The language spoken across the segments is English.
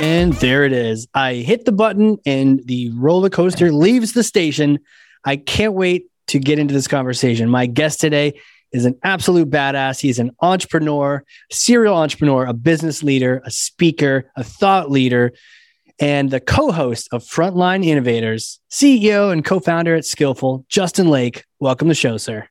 And there it is. I hit the button and the roller coaster leaves the station. I can't wait to get into this conversation. My guest today is an absolute badass. He's an entrepreneur, serial entrepreneur, a business leader, a speaker, a thought leader, and the co host of Frontline Innovators, CEO and co founder at Skyllful, Justin Lake. Welcome to the show, sir.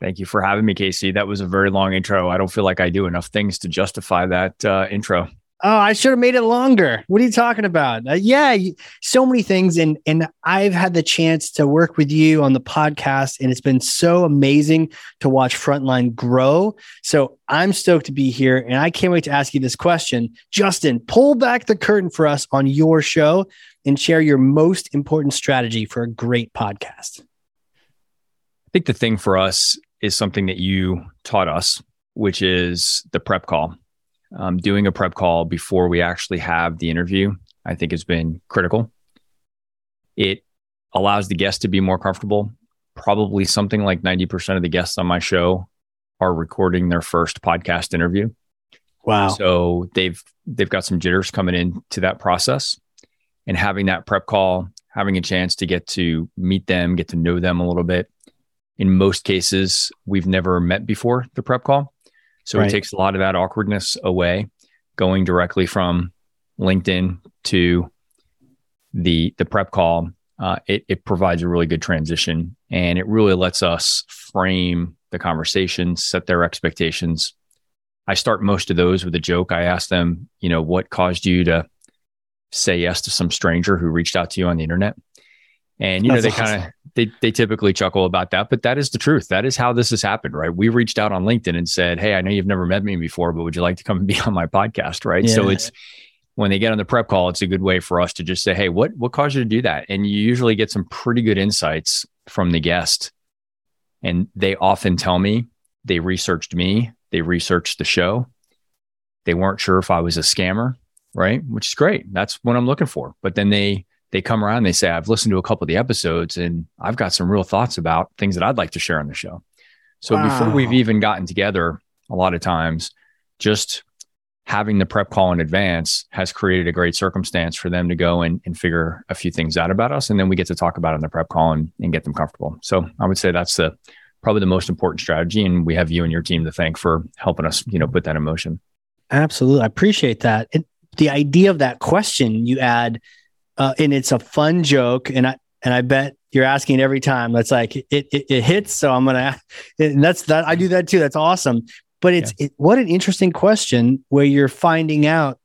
Thank you for having me, Casey. That was a very long intro. I don't feel like I do enough things to justify that uh, intro. Oh, I should have made it longer. What are you talking about? Uh, yeah, so many things, and and I've had the chance to work with you on the podcast, and it's been so amazing to watch Frontline grow. So I'm stoked to be here, and I can't wait to ask you this question, Justin. Pull back the curtain for us on your show and share your most important strategy for a great podcast. I think the thing for us is something that you taught us, which is the prep call um, doing a prep call before we actually have the interview, I think has been critical. It allows the guest to be more comfortable. Probably something like 90% of the guests on my show are recording their first podcast interview. Wow. So they've they've got some jitters coming into that process and having that prep call, having a chance to get to meet them, get to know them a little bit. In most cases, we've never met before the prep call. So right. it takes a lot of that awkwardness away, going directly from LinkedIn to the the prep call. Uh, it, it provides a really good transition and it really lets us frame the conversation, set their expectations. I start most of those with a joke. I ask them, you know, what caused you to say yes to some stranger who reached out to you on the internet? And you That's know, they awesome. kind of they they typically chuckle about that, but that is the truth. That is how this has happened, right? We reached out on LinkedIn and said, "Hey, I know you've never met me before, but would you like to come and be on my podcast?" Right? Yeah. So it's when they get on the prep call, it's a good way for us to just say, "Hey, what what caused you to do that?" And you usually get some pretty good insights from the guest, and they often tell me they researched me, they researched the show, they weren't sure if I was a scammer, right? Which is great. That's what I'm looking for. But then they they come around and they say, I've listened to a couple of the episodes and I've got some real thoughts about things that I'd like to share on the show. So wow. before we've even gotten together, a lot of times just having the prep call in advance has created a great circumstance for them to go and, and figure a few things out about us. And then we get to talk about it in the prep call and, and get them comfortable. So I would say that's the probably the most important strategy. And we have you and your team to thank for helping us, you know, put that in motion. Absolutely. I appreciate that. It, the idea of that question you add uh, and it's a fun joke, and I and I bet you're asking every time. That's like it, it, it hits, so I'm gonna. And that's that. I do that too. That's awesome. But it's yeah. it, what an interesting question where you're finding out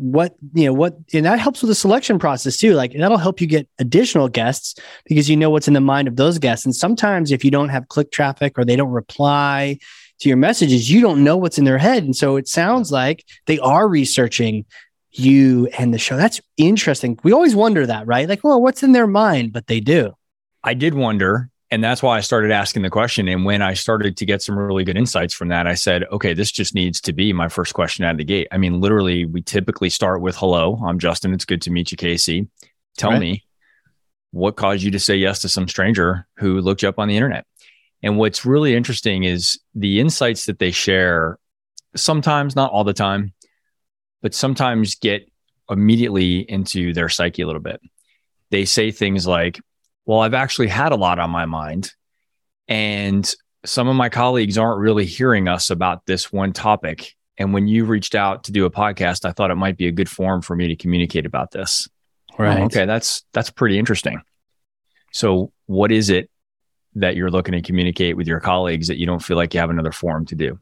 what you know what and that helps with the selection process too like that'll help you get additional guests because you know what's in the mind of those guests and sometimes if you don't have click traffic or they don't reply to your messages you don't know what's in their head and so it sounds like they are researching you and the show. That's interesting. We always wonder that, right? Like, well, what's in their mind? But they do. I did wonder. And that's why I started asking the question. And when I started to get some really good insights from that, I said, okay, this just needs to be my first question out of the gate. I mean, literally, we typically start with hello, I'm Justin. It's good to meet you, Casey. Tell right. me what caused you to say yes to some stranger who looked you up on the internet. And what's really interesting is the insights that they share, sometimes, not all the time, but sometimes get immediately into their psyche a little bit. They say things like, Well, I've actually had a lot on my mind. And some of my colleagues aren't really hearing us about this one topic. And when you reached out to do a podcast, I thought it might be a good forum for me to communicate about this. Oh, right. Oh, okay, that's that's pretty interesting. So, what is it that you're looking to communicate with your colleagues that you don't feel like you have another forum to do?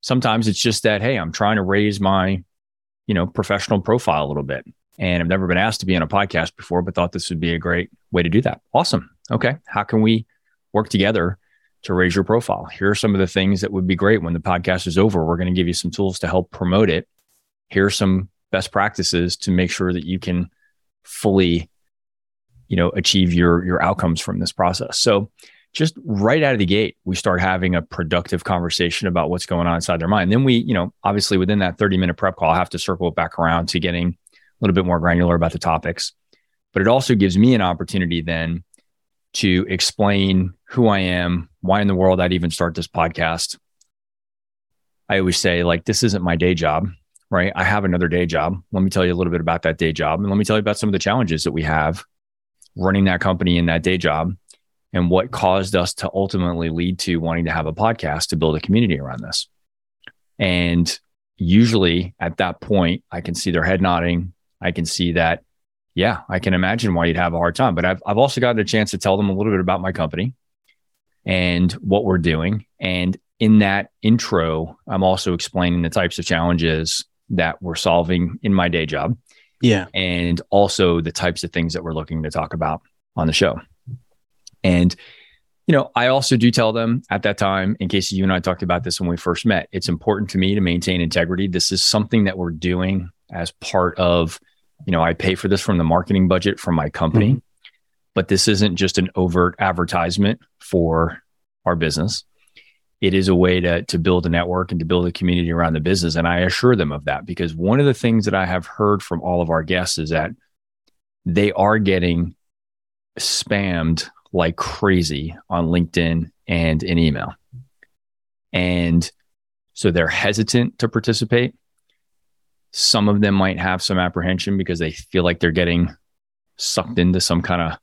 Sometimes it's just that, hey, I'm trying to raise my you know, professional profile a little bit. And I've never been asked to be on a podcast before, but thought this would be a great way to do that. Awesome. Okay. How can we work together to raise your profile? Here are some of the things that would be great when the podcast is over. We're going to give you some tools to help promote it. Here are some best practices to make sure that you can fully, you know, achieve your your outcomes from this process. So just right out of the gate, we start having a productive conversation about what's going on inside their mind. Then we, you know, obviously within that 30 minute prep call, I have to circle back around to getting a little bit more granular about the topics. But it also gives me an opportunity then to explain who I am, why in the world I'd even start this podcast. I always say, like, this isn't my day job, right? I have another day job. Let me tell you a little bit about that day job. And let me tell you about some of the challenges that we have running that company in that day job and what caused us to ultimately lead to wanting to have a podcast to build a community around this. And usually at that point, I can see their head nodding. I can see that, yeah, I can imagine why you'd have a hard time. But I've, I've also gotten a chance to tell them a little bit about my company and what we're doing. And in that intro, I'm also explaining the types of challenges that we're solving in my day job. Yeah. And also the types of things that we're looking to talk about on the show. And, you know, I also do tell them at that time, in case you and I talked about this when we first met, it's important to me to maintain integrity. This is something that we're doing as part of, you know, I pay for this from the marketing budget from my company, mm-hmm. but this isn't just an overt advertisement for our business. It is a way to, to build a network and to build a community around the business. And I assure them of that because one of the things that I have heard from all of our guests is that they are getting spammed like crazy on LinkedIn and in email. And so they're hesitant to participate. Some of them might have some apprehension because they feel like they're getting sucked into some kind of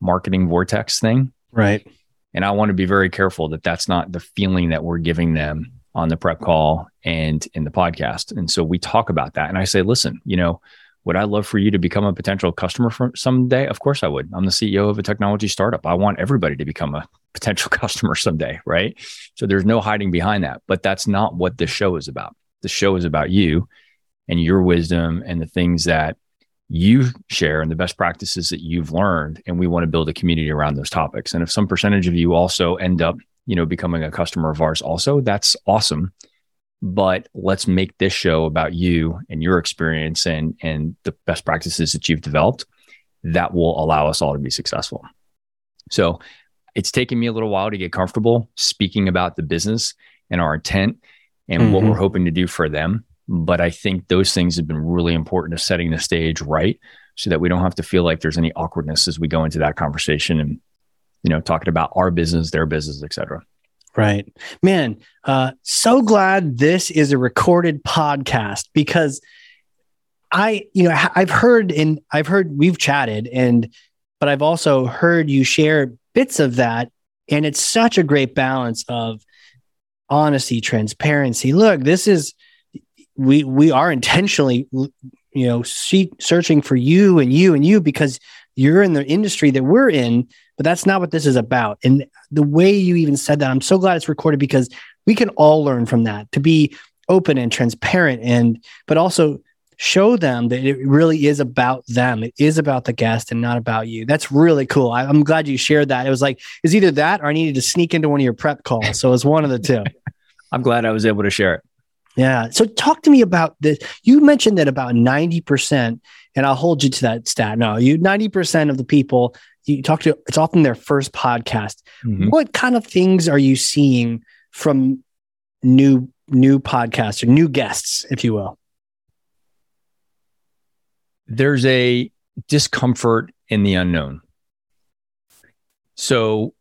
marketing vortex thing. Right. And I want to be very careful that that's not the feeling that we're giving them on the prep call and in the podcast. And so we talk about that. And I say, listen, you know, would I love for you to become a potential customer for someday? Of course I would. I'm the CEO of a technology startup. I want everybody to become a potential customer someday, right? So there's no hiding behind that. But that's not what the show is about. The show is about you and your wisdom and the things that you share and the best practices that you've learned and we want to build a community around those topics and if some percentage of you also end up you know becoming a customer of ours also that's awesome but let's make this show about you and your experience and and the best practices that you've developed that will allow us all to be successful. So it's taken me a little while to get comfortable speaking about the business and our intent and mm-hmm. what we're hoping to do for them. But i think those things have been really important to setting the stage right so that we don't have to feel like there's any awkwardness as we go into that conversation and you know talking about our business their business et cetera Right. Man, uh, so glad this is a recorded podcast because I, you know, I've heard and I've heard we've chatted and, but I've also heard you share bits of that. And it's such a great balance of honesty, transparency. Look, this is, we, we are intentionally, you know, see, searching for you and you and you because you're in the industry that we're in but that's not what this is about. And the way you even said that, I'm so glad it's recorded because we can all learn from that to be open and transparent and, but also show them that it really is about them. It is about the guest and not about you. That's really cool. I, am glad you shared that. It was like, it's either that or I needed to sneak into one of your prep calls. So it's one of the two. I'm glad I was able to share it. Yeah. So talk to me about this. You mentioned that about 90%, and I'll hold you to that stat. No, you 90% of the people you talk to it's often their first podcast. Mm-hmm. What kind of things are you seeing from new new podcasts or new guests, if you will? There's a discomfort in the unknown. So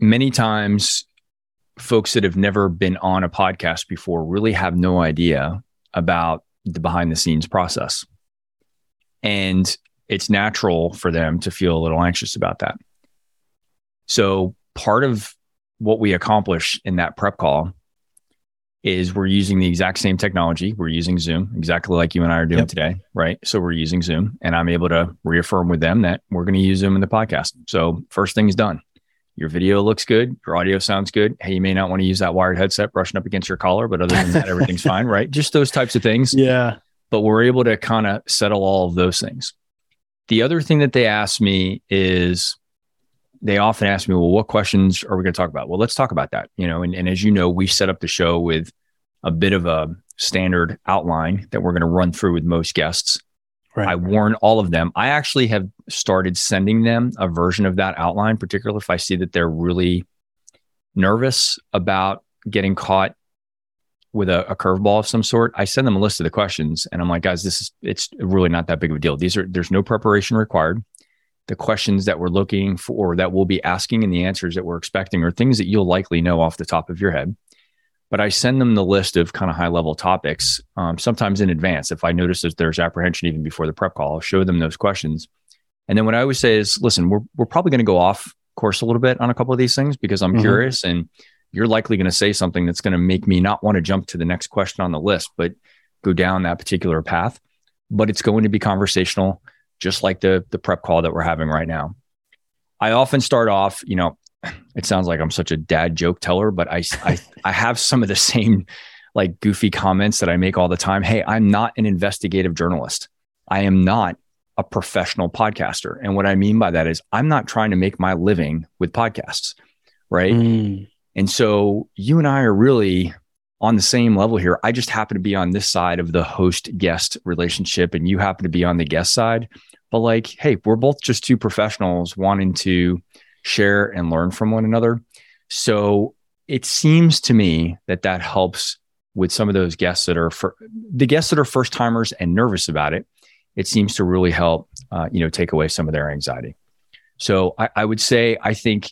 many times folks that have never been on a podcast before really have no idea about the behind the scenes process. And it's natural for them to feel a little anxious about that. So, part of what we accomplish in that prep call is we're using the exact same technology. We're using Zoom, exactly like you and I are doing yep. today, right? So, we're using Zoom, and I'm able to reaffirm with them that we're going to use Zoom in the podcast. So, first thing is done. Your video looks good. Your audio sounds good. Hey, you may not want to use that wired headset brushing up against your collar, but other than that, everything's fine, right? Just those types of things. Yeah. But we're able to kind of settle all of those things. The other thing that they ask me is they often ask me, well, what questions are we going to talk about? Well, let's talk about that. You know, and, and as you know, we set up the show with a bit of a standard outline that we're going to run through with most guests. Right. I warn all of them. I actually have started sending them a version of that outline, particularly if I see that they're really nervous about getting caught with a, a curveball of some sort. I send them a list of the questions and I'm like, guys, this is it's really not that big of a deal. These are there's no preparation required. The questions that we're looking for that we'll be asking and the answers that we're expecting are things that you'll likely know off the top of your head but I send them the list of kind of high level topics um, sometimes in advance. If I notice that there's apprehension even before the prep call, I'll show them those questions. And then what I always say is, listen, we're, we're probably going to go off course a little bit on a couple of these things because I'm mm-hmm. curious and you're likely going to say something that's going to make me not want to jump to the next question on the list, but go down that particular path. But it's going to be conversational, just like the, the prep call that we're having right now. I often start off, you know, it sounds like I'm such a dad joke teller, but I, I, I have some of the same like goofy comments that I make all the time. Hey, I'm not an investigative journalist. I am not a professional podcaster. And what I mean by that is I'm not trying to make my living with podcasts. Right. Mm. And so you and I are really on the same level here. I just happen to be on this side of the host guest relationship, and you happen to be on the guest side. But like, hey, we're both just two professionals wanting to share and learn from one another. So it seems to me that that helps with some of those guests that are for, the guests that are first timers and nervous about it. It seems to really help, uh, you know, take away some of their anxiety. So I, I would say I think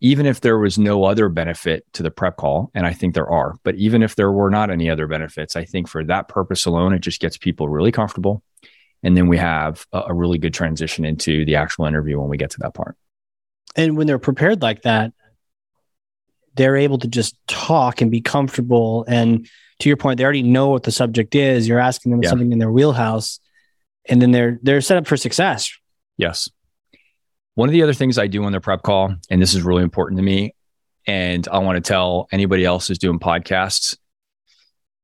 even if there was no other benefit to the prep call, and I think there are, but even if there were not any other benefits, I think for that purpose alone, it just gets people really comfortable. And then we have a, a really good transition into the actual interview when we get to that part and when they're prepared like that, they're able to just talk and be comfortable. And to your point, they already know what the subject is. You're asking them yeah. something in their wheelhouse, and then they're they're set up for success. Yes. One of the other things I do on the prep call, and this is really important to me, and I want to tell anybody else who's doing podcasts,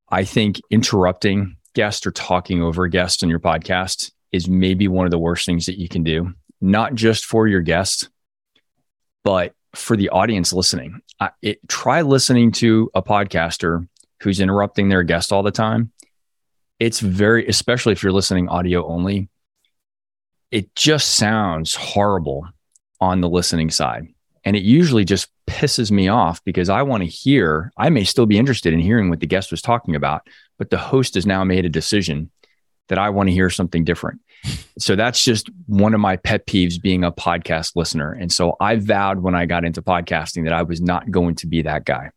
I think interrupting guests or talking over guests on your podcast is maybe one of the worst things that you can do, not just for your guests, but for the audience listening, I, it, try listening to a podcaster who's interrupting their guest all the time. It's very, especially if you're listening audio only, it just sounds horrible on the listening side. And it usually just pisses me off because I want to hear, I may still be interested in hearing what the guest was talking about, but the host has now made a decision that I want to hear something different. So that's just one of my pet peeves being a podcast listener. And so I vowed when I got into podcasting that I was not going to be that guy.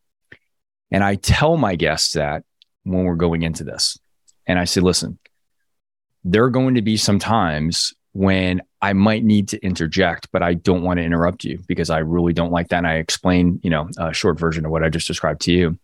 And I tell my guests that when we're going into this. And I say, listen, there are going to be some times when I might need to interject, but I don't want to interrupt you because I really don't like that. And I explain, you know, a short version of what I just described to you.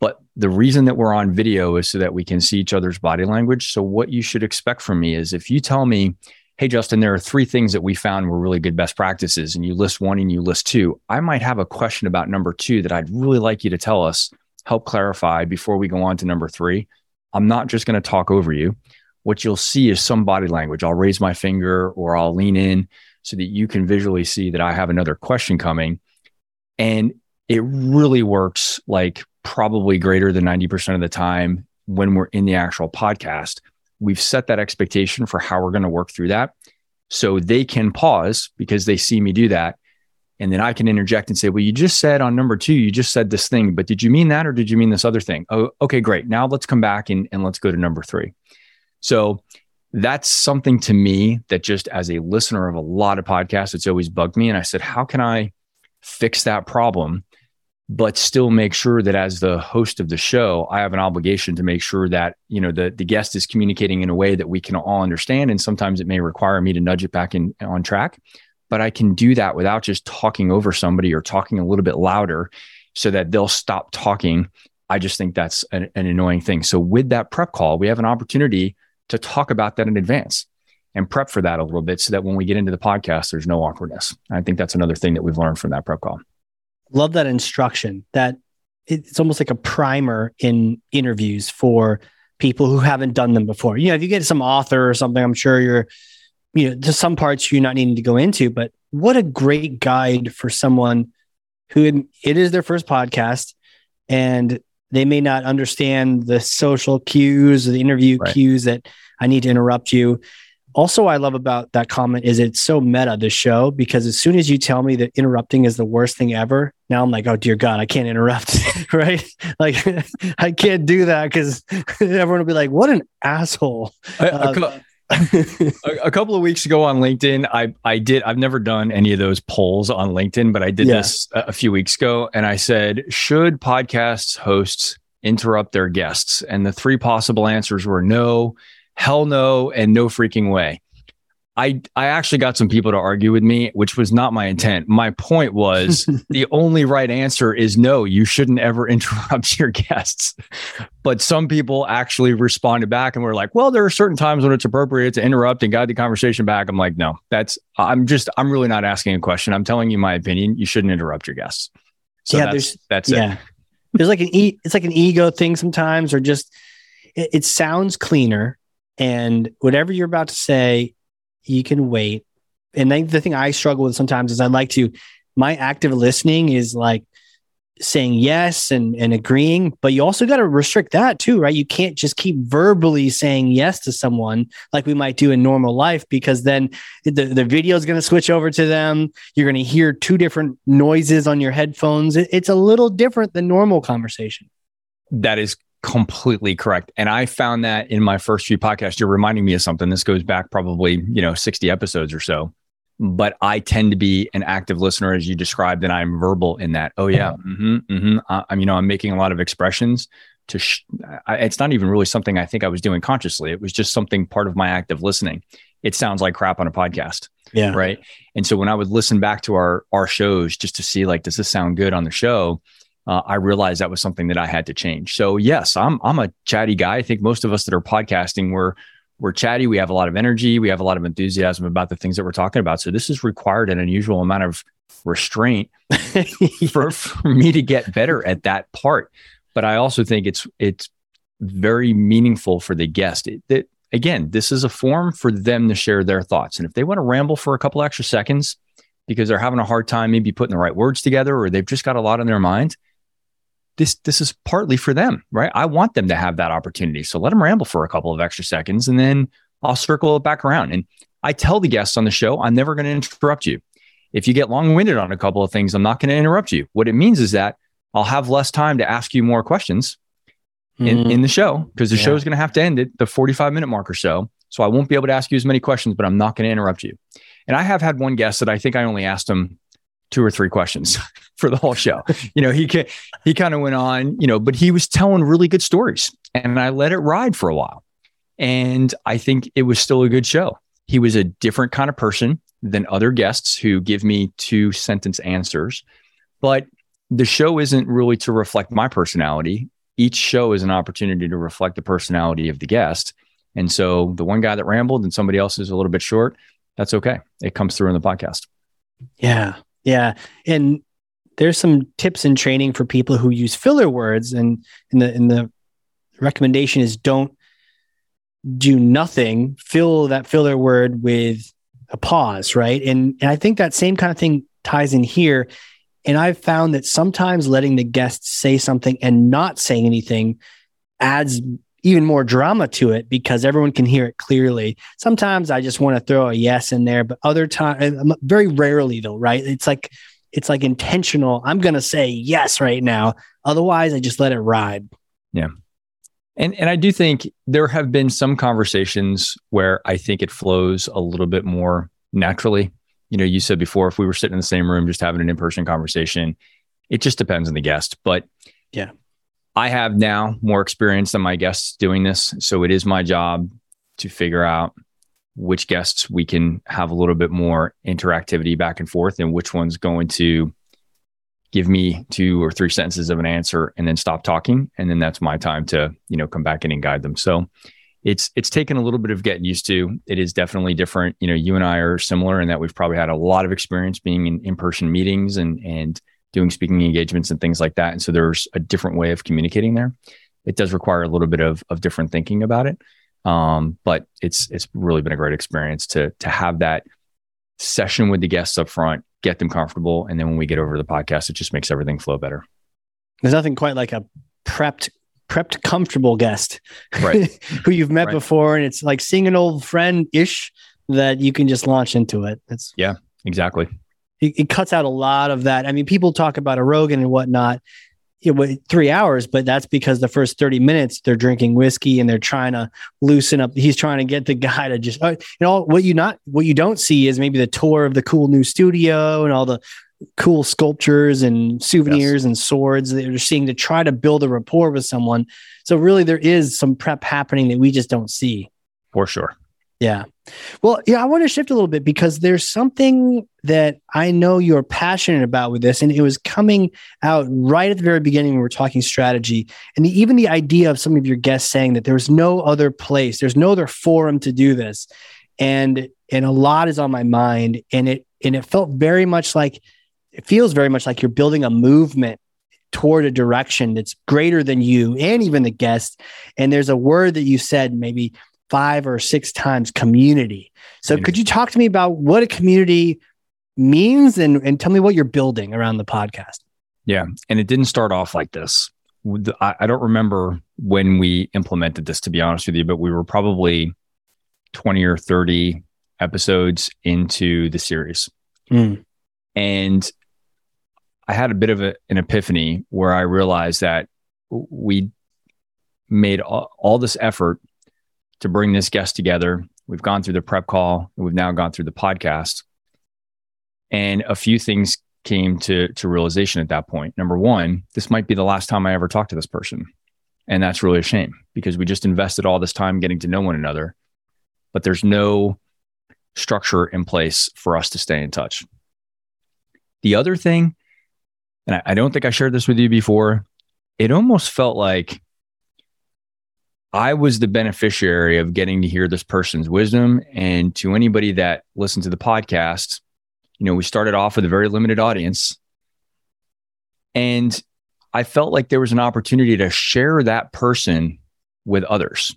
But the reason that we're on video is so that we can see each other's body language. So, what you should expect from me is if you tell me, Hey, Justin, there are three things that we found were really good best practices, and you list one and you list two, I might have a question about number two that I'd really like you to tell us, help clarify before we go on to number three. I'm not just going to talk over you. What you'll see is some body language. I'll raise my finger or I'll lean in so that you can visually see that I have another question coming. And it really works like probably greater than 90% of the time when we're in the actual podcast. We've set that expectation for how we're going to work through that. So they can pause because they see me do that. And then I can interject and say, Well, you just said on number two, you just said this thing, but did you mean that or did you mean this other thing? Oh, okay, great. Now let's come back and, and let's go to number three. So that's something to me that just as a listener of a lot of podcasts, it's always bugged me. And I said, How can I fix that problem but still make sure that as the host of the show, I have an obligation to make sure that, you know, the, the guest is communicating in a way that we can all understand. And sometimes it may require me to nudge it back in on track, but I can do that without just talking over somebody or talking a little bit louder so that they'll stop talking. I just think that's an, an annoying thing. So with that prep call, we have an opportunity to talk about that in advance and prep for that a little bit so that when we get into the podcast, there's no awkwardness. I think that's another thing that we've learned from that prep call love that instruction that it's almost like a primer in interviews for people who haven't done them before. You know, if you get some author or something, I'm sure you're, you know, to some parts you're not needing to go into, but what a great guide for someone who it is their first podcast and they may not understand the social cues or the interview right. cues that I need to interrupt you. Also, I love about that comment is it's so meta the show because as soon as you tell me that interrupting is the worst thing ever, now I'm like, oh dear God, I can't interrupt, right? Like I can't do that because everyone will be like, what an asshole. Uh, a, a, couple of weeks ago on LinkedIn, I I did. I've never done any of those polls on LinkedIn, but I did yeah. this a, a few weeks ago, and I said, should podcasts hosts interrupt their guests? And the three possible answers were no, hell no, and no freaking way. I I actually got some people to argue with me, which was not my intent. My point was the only right answer is no, you shouldn't ever interrupt your guests. But some people actually responded back and were like, "Well, there are certain times when it's appropriate to interrupt and guide the conversation back." I'm like, "No, that's I'm just I'm really not asking a question. I'm telling you my opinion. You shouldn't interrupt your guests." So yeah, that's, there's that's yeah. it. There's like an e- it's like an ego thing sometimes, or just it, it sounds cleaner and whatever you're about to say, you can wait. And then the thing I struggle with sometimes is I like to, my active listening is like saying yes and, and agreeing, but you also got to restrict that too, right? You can't just keep verbally saying yes to someone like we might do in normal life because then the, the video is going to switch over to them. You're going to hear two different noises on your headphones. It, it's a little different than normal conversation. That is completely correct. And I found that in my first few podcasts, you're reminding me of something. This goes back probably, you know, 60 episodes or so. But I tend to be an active listener, as you described, and I'm verbal in that. Oh yeah, mm-hmm, mm-hmm. I, am you know, I'm making a lot of expressions. To, sh- I, it's not even really something I think I was doing consciously. It was just something part of my active listening. It sounds like crap on a podcast. Yeah. Right. And so when I would listen back to our our shows just to see like, does this sound good on the show? Uh, I realized that was something that I had to change. So yes, I'm I'm a chatty guy. I think most of us that are podcasting we're we're chatty. We have a lot of energy. We have a lot of enthusiasm about the things that we're talking about. So this has required an unusual amount of restraint for, for me to get better at that part. But I also think it's it's very meaningful for the guest. It, that again, this is a form for them to share their thoughts. And if they want to ramble for a couple extra seconds because they're having a hard time maybe putting the right words together or they've just got a lot on their mind, this this is partly for them, right? I want them to have that opportunity. So let them ramble for a couple of extra seconds and then I'll circle it back around. And I tell the guests on the show, I'm never going to interrupt you. If you get long-winded on a couple of things, I'm not going to interrupt you. What it means is that I'll have less time to ask you more questions mm. in, in the show because the yeah. show is going to have to end at the 45 minute mark or so. So I won't be able to ask you as many questions, but I'm not going to interrupt you. And I have had one guest that I think I only asked him two or three questions for the whole show. you know, he he kind of went on, you know, but he was telling really good stories, and I let it ride for a while, and I think it was still a good show. He was a different kind of person than other guests who give me two sentence answers, but the show isn't really to reflect my personality. Each show is an opportunity to reflect the personality of the guest. And so the one guy that rambled and somebody else is a little bit short, that's okay. It comes through in the podcast. Yeah. Yeah. And there's some tips and training for people who use filler words and in the in the recommendation is don't do nothing. Fill that filler word with a pause right? And, and i think that same kind of thing ties in here. And i've found that sometimes letting the guests say something and not saying anything adds even more drama to it because everyone can hear it clearly. Sometimes I just want to throw a yes in there, but other times, uh, very rarely though, right? It's like it's like intentional. I'm going to say yes right now. Otherwise, I just let it ride. Yeah. And and I do think there have been some conversations where I think it flows a little bit more naturally. You know, you said before if we were sitting in the same room just having an in-person conversation, it just depends on the guest, but yeah. I have now more experience than my guests doing this. So it is my job to figure out which guests we can have a little bit more interactivity back and forth and which one's going to give me two or three sentences of an answer and then stop talking. And then that's my time to you know come back in and guide them. So it's it's taken a little bit of getting used to. It is definitely different. You know you and i are similar in that we've probably had a lot of experience being in in-person meetings and and doing speaking engagements and things like that. And so there's a different way of communicating there. It does require a little bit of, of different thinking about it. Um, but it's it's really been a great experience to to have that session with the guests up front, get them comfortable, and then when we get over to the podcast, it just makes everything flow better. There's nothing quite like a prepped prepped comfortable guest Right. who you've met Right. before and it's like seeing an old friend ish that you can just launch into it it's Yeah, Exactly. It, it cuts out a lot of that. I mean people talk about a rogan and whatnot you know, three hours but that's because the first 30 minutes they're drinking whiskey and they're trying to loosen up. He's trying to get the guy to just uh, you know what you not what you don't see is maybe the tour of the cool new studio and all the cool sculptures and souvenirs and swords that you're seeing to try to build a rapport with someone. So really there is some prep happening that we just don't see. For sure. Yeah. Well, yeah, I want to shift a little bit because there's something that I know you're passionate about with this, and it was coming out right at the very beginning when we were talking strategy, and the, even the idea of some of your guests saying that there's no other place, there's no other forum to do this, and and a lot is on my mind, and it and it felt very much like it feels very much like you're building a movement toward a direction that's greater than you and even the guest. And there's a word that you said maybe five or six times community. So could you talk to me about what a community means and, and tell me what you're building around the podcast? Yeah. And it didn't start off like this. I, I don't remember when we implemented this, to be honest with you, but we were probably 20 or 30 episodes into the series. Mm. And I had a bit of a, an epiphany where I realized that we made all, all this effort to bring this guest together. We've gone through the prep call, we've now gone through the podcast. And a few things came to, to realization at that point. Number one, this might be the last time I ever talk to this person. And that's really a shame because we just invested all this time getting to know one another, but there's no structure in place for us to stay in touch. The other thing, and I, I don't think I shared this with you before, it almost felt like I was the beneficiary of getting to hear this person's wisdom. And to anybody that listened to the podcast, you know, we started off with a very limited audience. And I felt like there was an opportunity to share that person with others.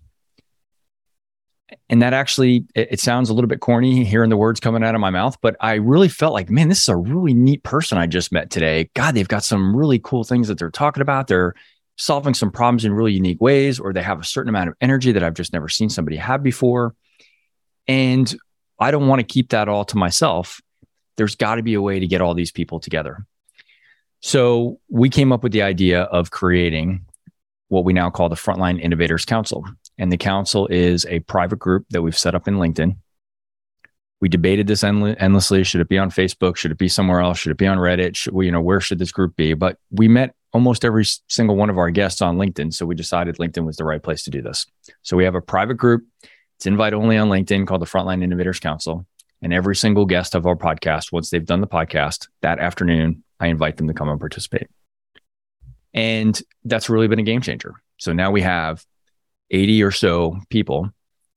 And that actually, it, it sounds a little bit corny hearing the words coming out of my mouth, but I really felt like, man, this is a really neat person I just met today. God, they've got some really cool things that they're talking about. They're solving some problems in really unique ways, or they have a certain amount of energy that I've just never seen somebody have before. And I don't want to keep that all to myself. There's got to be a way to get all these people together. So we came up with the idea of creating what we now call the Frontline Innovators Council. And the council is a private group that we've set up in LinkedIn. We debated this endle- endlessly. Should it be on Facebook? Should it be somewhere else? Should it be on Reddit? Should we, you know, where should this group be? But we met almost every single one of our guests on LinkedIn. So we decided LinkedIn was the right place to do this. So we have a private group. It's invite only on LinkedIn called the Frontline Innovators Council. And every single guest of our podcast, once they've done the podcast that afternoon, I invite them to come and participate. And that's really been a game changer. So now we have 80 or so people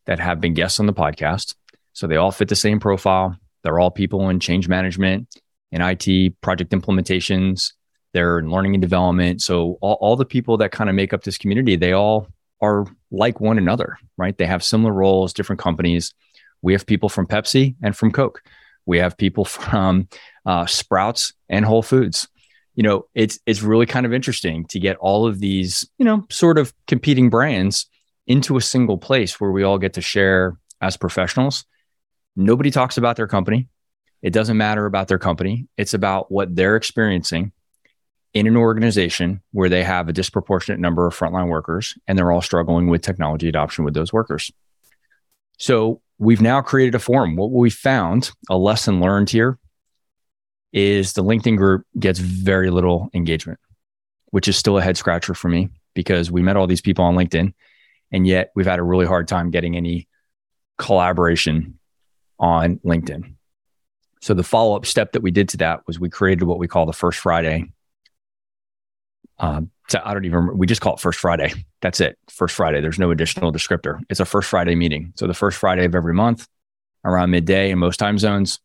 that have been guests on the podcast. So they all fit the same profile. They're all people in change management in IT project implementations. They're in learning and development. So all, all the people that kind of make up this community, they all are like one another, right? They have similar roles, different companies. We have people from Pepsi and from Coke. We have people from uh, Sprouts and Whole Foods. You know, it's it's really kind of interesting to get all of these, you know, sort of competing brands into a single place where we all get to share as professionals. Nobody talks about their company. It doesn't matter about their company. It's about what they're experiencing in an organization where they have a disproportionate number of frontline workers and they're all struggling with technology adoption with those workers. So we've now created a forum. What we found, a lesson learned here, is the LinkedIn group gets very little engagement, which is still a head scratcher for me because we met all these people on LinkedIn and yet we've had a really hard time getting any collaboration on LinkedIn. So the follow up step that we did to that was we created what we call the First Friday. Um, so I don't even remember. We just call it First Friday. That's it. First Friday. There's no additional descriptor. It's a First Friday meeting. So the first Friday of every month, around midday in most time zones,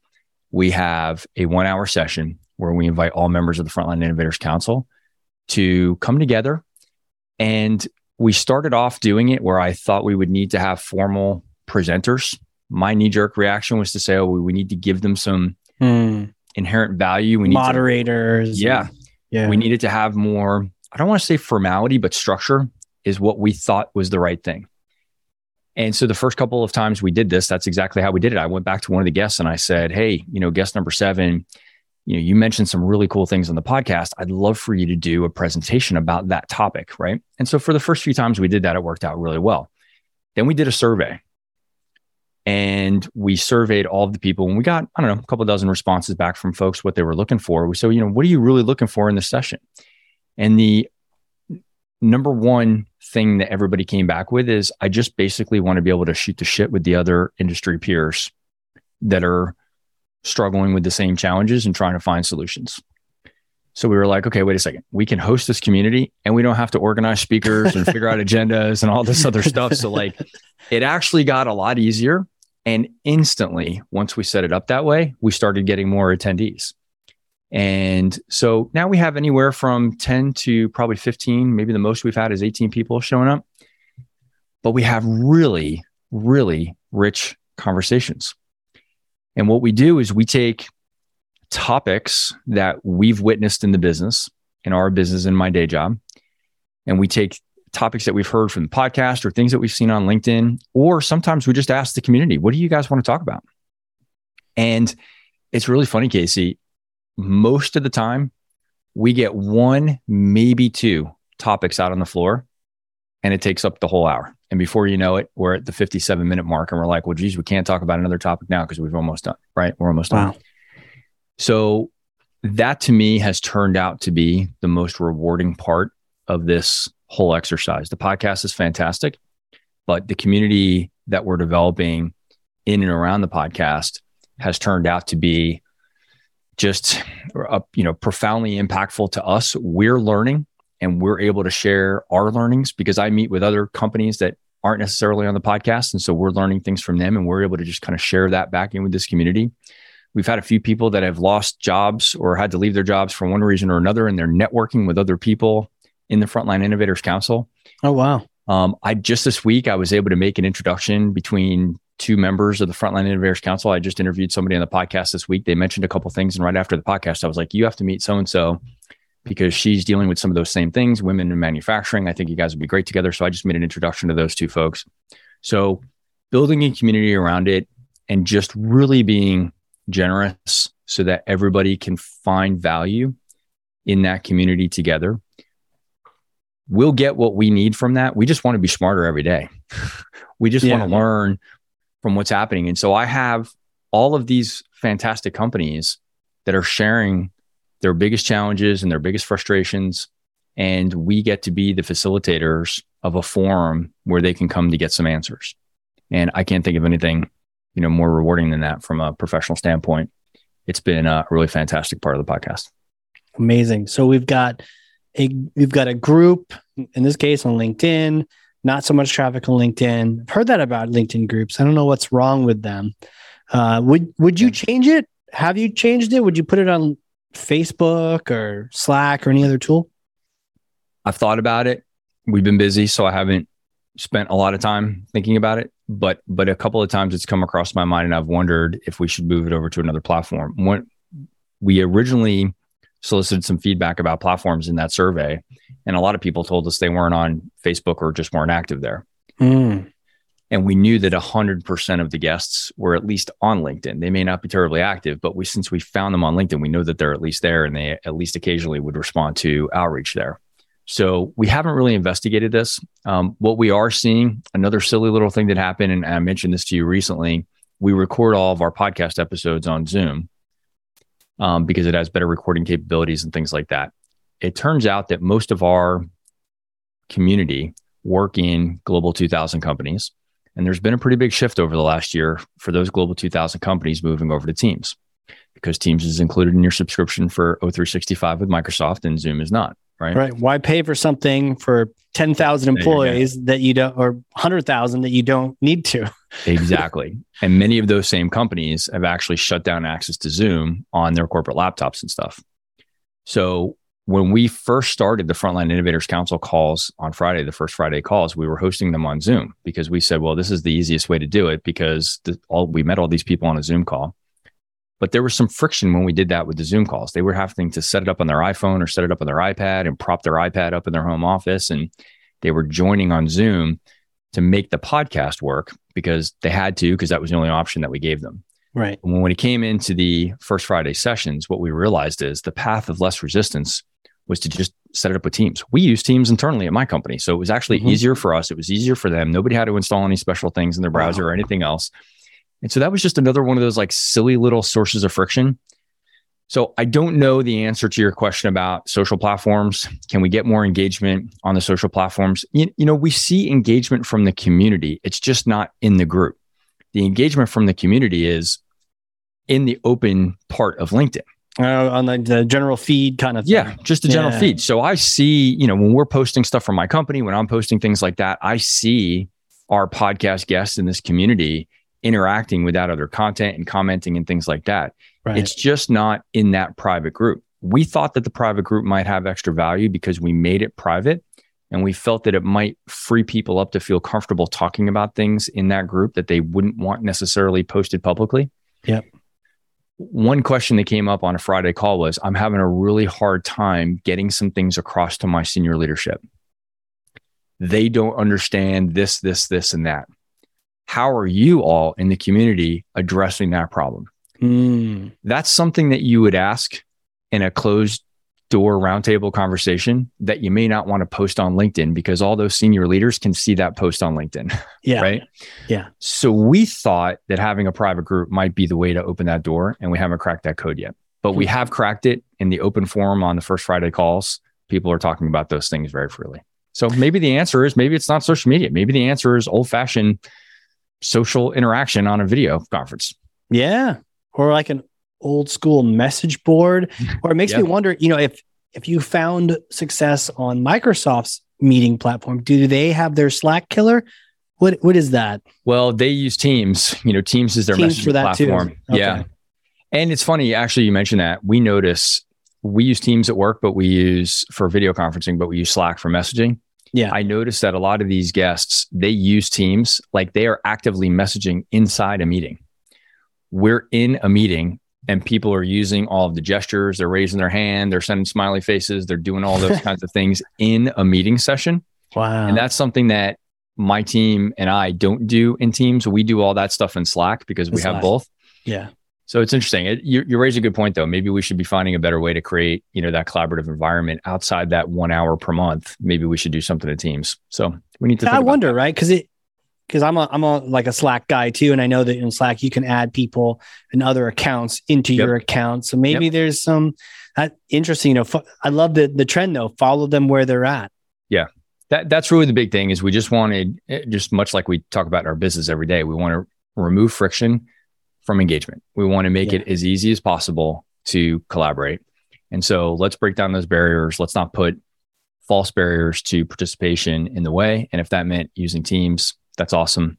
we have a one hour session where we invite all members of the Frontline Innovators Council to come together. And we started off doing it where I thought we would need to have formal presenters. My knee jerk reaction was to say, oh, we, need to give them some Hmm. inherent value. We need to, Moderators. yeah, Yeah. we needed to have more I don't want to say formality, but structure is what we thought was the right thing. And so the first couple of times we did this, that's exactly how we did it. I went back to one of the guests and I said, Hey, you know, guest number seven, you know, you mentioned some really cool things on the podcast. I'd love for you to do a presentation about that topic. Right. And so for the first few times we did that, it worked out really well. Then we did a survey and we surveyed all of the people and we got, I don't know, a couple dozen responses back from folks what they were looking for. We said, you know, what are you really looking for in this session? And the number one thing that everybody came back with is I just basically want to be able to shoot the shit with the other industry peers that are struggling with the same challenges and trying to find solutions. So we were like, okay, wait a second. We can host this community and we don't have to organize speakers and figure out agendas and all this other stuff. So like it actually got a lot easier. And instantly, once we set it up that way, we started getting more attendees. And so now we have anywhere from 10 to probably 15. Maybe the most we've had is 18 people showing up. But we have really, really rich conversations. And what we do is we take topics that we've witnessed in the business, in our business, in my day job, and we take topics that we've heard from the podcast or things that we've seen on LinkedIn, or sometimes we just ask the community, what do you guys want to talk about? And it's really funny, Casey most of the time, we get one, maybe two topics out on the floor, and it takes up the whole hour. And before you know it, we're at the 57 minute mark and we're like, well, geez, we can't talk about another topic now because we've almost done, right? We're almost wow. done. So that to me has turned out to be the most rewarding part of this whole exercise. The podcast is fantastic, but the community that we're developing in and around the podcast has turned out to be just uh, you know profoundly impactful to us. We're learning and we're able to share our learnings because i meet with other companies that aren't necessarily on the podcast. And so we're learning things from them and we're able to just kind of share that back in with this community. We've had a few people that have lost jobs or had to leave their jobs for one reason or another and they're networking with other people in the frontline innovators council oh wow um, i just this week i was able to make an introduction between two members of the Frontline Innovators Council. I just interviewed somebody on the podcast this week. They mentioned a couple things, and right after the podcast, I was like, "You have to meet so and so." Because she's dealing with some of those same things, women in manufacturing. I think you guys would be great together. So I just made an introduction to those two folks. So building a community around it and just really being generous so that everybody can find value in that community together. We'll get what we need from that. We just want to be smarter every day. we just yeah. want to learn from what's happening. And so I have all of these fantastic companies that are sharing their biggest challenges and their biggest frustrations. And we get to be the facilitators of a forum where they can come to get some answers. And I can't think of anything, you know, more rewarding than that from a professional standpoint. It's been a really fantastic part of the podcast. Amazing. So we've got a we've got a group in this case on LinkedIn not so much traffic on LinkedIn. I've heard that about LinkedIn groups. I don't know what's wrong with them. Uh, would would you change it? Have you changed it? Would you put it on Facebook or Slack or any other tool? I've thought about it. We've been busy, so I haven't spent a lot of time thinking about it. But but a couple of times it's come across my mind, and I've wondered if we should move it over to another platform. When we originally solicited some feedback about platforms in that survey, and a lot of people told us they weren't on Facebook or just weren't active there. Mm. And we knew that 100% of the guests were at least on LinkedIn. They may not be terribly active, but we, since we found them on LinkedIn, we know that they're at least there and they at least occasionally would respond to outreach there. So we haven't really investigated this. Um, what we are seeing, another silly little thing that happened, and I mentioned this to you recently, we record all of our podcast episodes on Zoom um, because it has better recording capabilities and things like that it turns out that most of our community work in global 2000 companies. And there's been a pretty big shift over the last year for those global 2000 companies moving over to Teams because Teams is included in your subscription for O365 with Microsoft and Zoom is not. Right. Right. Why pay for something for 10,000 employees that you don't, or 100,000 that you don't need to? exactly. And many of those same companies have actually shut down access to Zoom on their corporate laptops and stuff. So when we first started the Frontline Innovators Council calls on Friday, the first Friday calls, we were hosting them on Zoom because we said, well, this is the easiest way to do it because the, all we met all these people on a Zoom call. But there was some friction when we did that with the Zoom calls. They were having to set it up on their iPhone or set it up on their iPad and prop their iPad up in their home office. And they were joining on Zoom to make the podcast work because they had to, because that was the only option that we gave them. Right. And when it came into the first Friday sessions, what we realized is the path of less resistance was to just set it up with Teams. We use Teams internally at my company. So it was actually mm-hmm. easier for us. It was easier for them. Nobody had to install any special things in their browser wow. or anything else. And so that was just another one of those like silly little sources of friction. So I don't know the answer to your question about social platforms. Can we get more engagement on the social platforms? You, you know, we see engagement from the community. It's just not in the group. The engagement from the community is in the open part of LinkedIn. Uh, on the, the, general feed kind of thing. Yeah, just the general yeah. feed. So I see, you know, when we're posting stuff from my company, when I'm posting things like that, I see our podcast guests in this community interacting with that other content and commenting and things like that. Right. It's just not in that private group. We thought that the private group might have extra value because we made it private and we felt that it might free people up to feel comfortable talking about things in that group that they wouldn't want necessarily posted publicly. Yep one question that came up on a Friday call was I'm having a really hard time getting some things across to my senior leadership. They don't understand this, this, this, and that. How are you all in the community addressing that problem? Mm. That's something that you would ask in a closed door roundtable conversation that you may not want to post on LinkedIn because all those senior leaders can see that post on LinkedIn. Yeah. Right. Yeah. So we thought that having a private group might be the way to open that door, and we haven't cracked that code yet. But we hmm. have cracked it in the open forum on the first Friday calls. People are talking about those things very freely. So maybe the answer is maybe it's not social media. Maybe the answer is old fashioned social interaction on a video conference. Yeah. Or like an old school message board or it makes yep. me wonder you know if if you found success on microsoft's meeting platform do they have their slack killer what what is that well they use teams you know teams is their teams messaging for that platform. Okay. yeah and it's funny actually you mentioned that we notice we use teams at work but we use for video conferencing but we use slack for messaging yeah. I noticed that a lot of these guests they use teams like they are actively messaging inside a meeting. We're in a meeting and people are using all of the gestures they're raising their hand they're sending smiley faces they're doing all those kinds of things in a meeting session. Wow. And that's something that my team and i don't do in teams. We do all that stuff in slack because we have both. Yeah so it's interesting it, you, you raise a good point though maybe we should be finding a better way to create you know that collaborative environment outside that one hour per month maybe we should do something in teams so we need to i wonder that. right because it because I'm a I'm a like a Slack guy too, and I know that in Slack you can add people and other accounts into yep. your account. So maybe yep. there's some that interesting. You know, fo- I love the the trend though. Follow them where they're at. Yeah, that that's really the big thing. Is we just wanted eh, just much like we talk about in our business every day. We want to remove friction from engagement. We want to make yeah. it as easy as possible to collaborate. And so let's break down those barriers. Let's not put false barriers to participation in the way. And if that meant using Teams, that's awesome.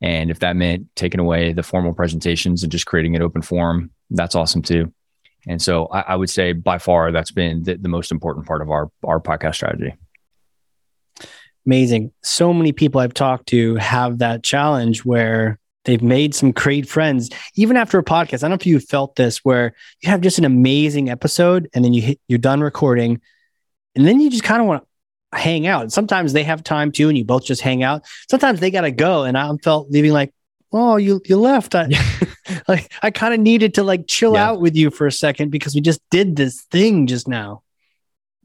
And if that meant taking away the formal presentations and just creating an open forum, that's awesome too. And so I, I would say by far that's been the, the most important part of our our podcast strategy. Amazing. So many people I've talked to have that challenge where they've made some great friends even after a podcast. I don't know if you felt this where you have just an amazing episode and then you hit, you're done recording and then you just kind of want to hang out. Sometimes they have time too, and you both just hang out. Sometimes they gotta go, and I felt leaving like, oh, you you left. I like I kind of needed to like chill yeah. out with you for a second because we just did this thing just now.